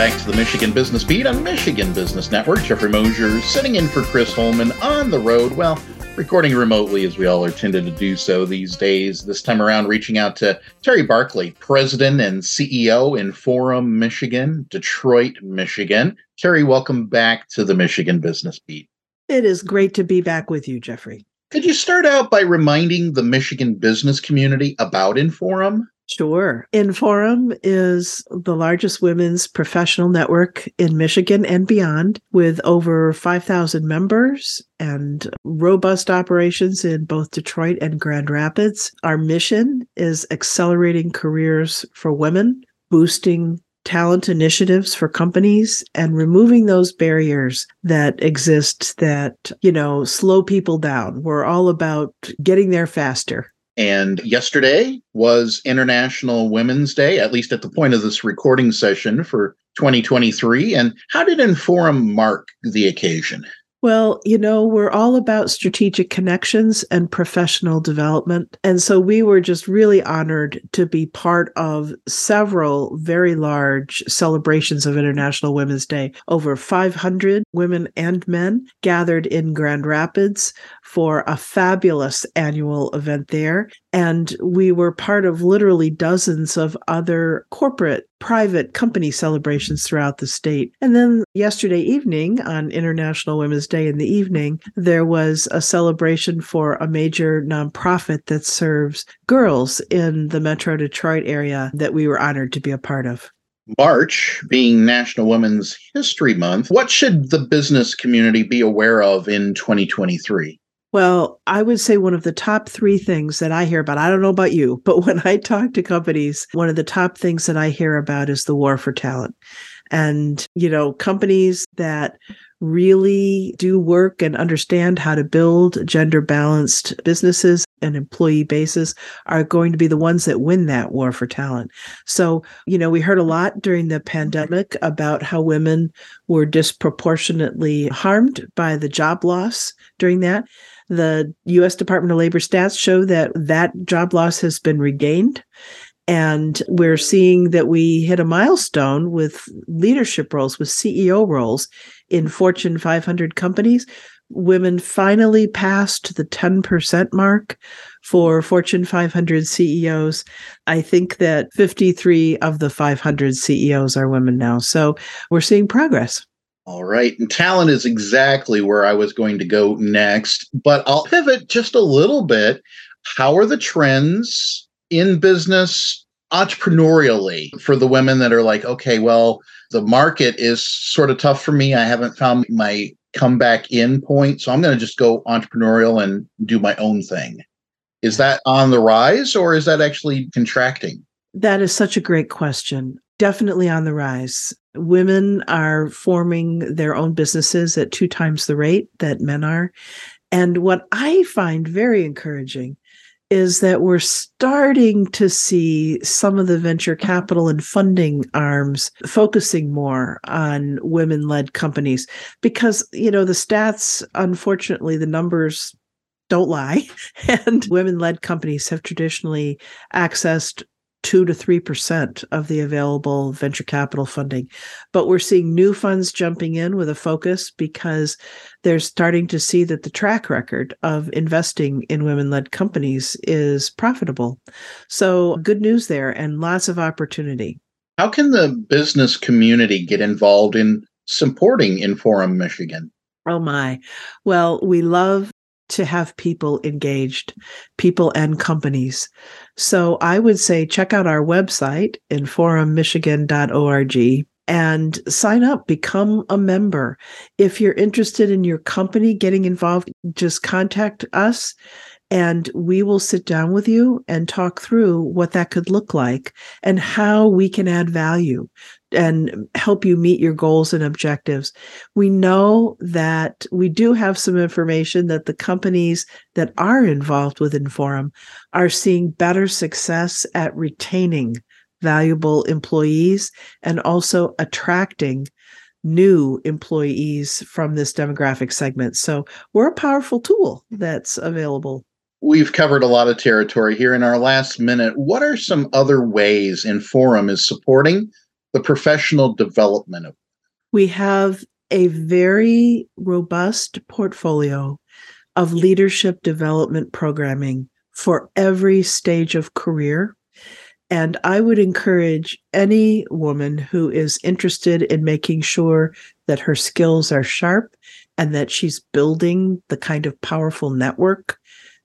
back to the Michigan Business Beat on Michigan Business Network. Jeffrey Mosher sitting in for Chris Holman on the road. Well, recording remotely as we all are tended to do so these days. This time around, reaching out to Terry Barclay, President and CEO Inforum, Michigan, Detroit, Michigan. Terry, welcome back to the Michigan Business Beat. It is great to be back with you, Jeffrey. Could you start out by reminding the Michigan business community about Inforum? Sure. Inforum is the largest women's professional network in Michigan and beyond, with over 5,000 members and robust operations in both Detroit and Grand Rapids. Our mission is accelerating careers for women, boosting talent initiatives for companies and removing those barriers that exist that, you know, slow people down. We're all about getting there faster. And yesterday was International Women's Day, at least at the point of this recording session for 2023. And how did Inforum mark the occasion? Well, you know, we're all about strategic connections and professional development. And so we were just really honored to be part of several very large celebrations of International Women's Day. Over 500 women and men gathered in Grand Rapids for a fabulous annual event there. And we were part of literally dozens of other corporate, private company celebrations throughout the state. And then yesterday evening, on International Women's Day in the evening, there was a celebration for a major nonprofit that serves girls in the Metro Detroit area that we were honored to be a part of. March being National Women's History Month, what should the business community be aware of in 2023? Well, I would say one of the top three things that I hear about, I don't know about you, but when I talk to companies, one of the top things that I hear about is the war for talent. And, you know, companies that really do work and understand how to build gender balanced businesses and employee bases are going to be the ones that win that war for talent. So, you know, we heard a lot during the pandemic about how women were disproportionately harmed by the job loss during that. The US Department of Labor stats show that that job loss has been regained. And we're seeing that we hit a milestone with leadership roles, with CEO roles in Fortune 500 companies. Women finally passed the 10% mark for Fortune 500 CEOs. I think that 53 of the 500 CEOs are women now. So we're seeing progress. All right. And talent is exactly where I was going to go next, but I'll pivot just a little bit. How are the trends in business entrepreneurially for the women that are like, okay, well, the market is sort of tough for me. I haven't found my comeback in point. So I'm going to just go entrepreneurial and do my own thing. Is that on the rise or is that actually contracting? That is such a great question definitely on the rise. Women are forming their own businesses at two times the rate that men are. And what I find very encouraging is that we're starting to see some of the venture capital and funding arms focusing more on women led companies because, you know, the stats, unfortunately, the numbers don't lie. And women led companies have traditionally accessed two to three percent of the available venture capital funding. But we're seeing new funds jumping in with a focus because they're starting to see that the track record of investing in women-led companies is profitable. So good news there and lots of opportunity. How can the business community get involved in supporting Inforum Michigan? Oh my. Well, we love to have people engaged, people and companies. So I would say check out our website, inforummichigan.org, and sign up, become a member. If you're interested in your company getting involved, just contact us and we will sit down with you and talk through what that could look like and how we can add value and help you meet your goals and objectives. We know that we do have some information that the companies that are involved with Inforum are seeing better success at retaining valuable employees and also attracting new employees from this demographic segment. So we're a powerful tool that's available. We've covered a lot of territory here in our last minute. What are some other ways Inforum is supporting the professional development of? We have a very robust portfolio of leadership development programming for every stage of career. And I would encourage any woman who is interested in making sure that her skills are sharp and that she's building the kind of powerful network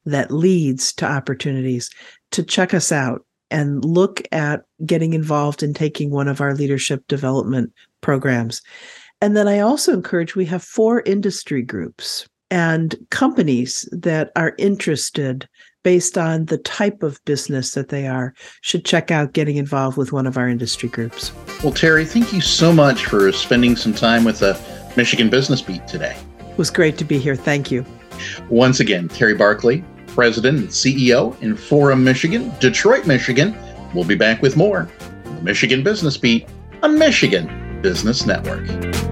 that leads to opportunities to check us out and look at getting involved in taking one of our leadership development programs. And then I also encourage we have four industry groups and companies that are interested based on the type of business that they are should check out getting involved with one of our industry groups. Well, Terry, thank you so much for spending some time with the Michigan Business Beat today. It was great to be here. Thank you. Once again, Terry Barclay, President and CEO Inforum, Michigan, Detroit, Michigan. We'll be back with more the Michigan Business Beat on Michigan Business Network.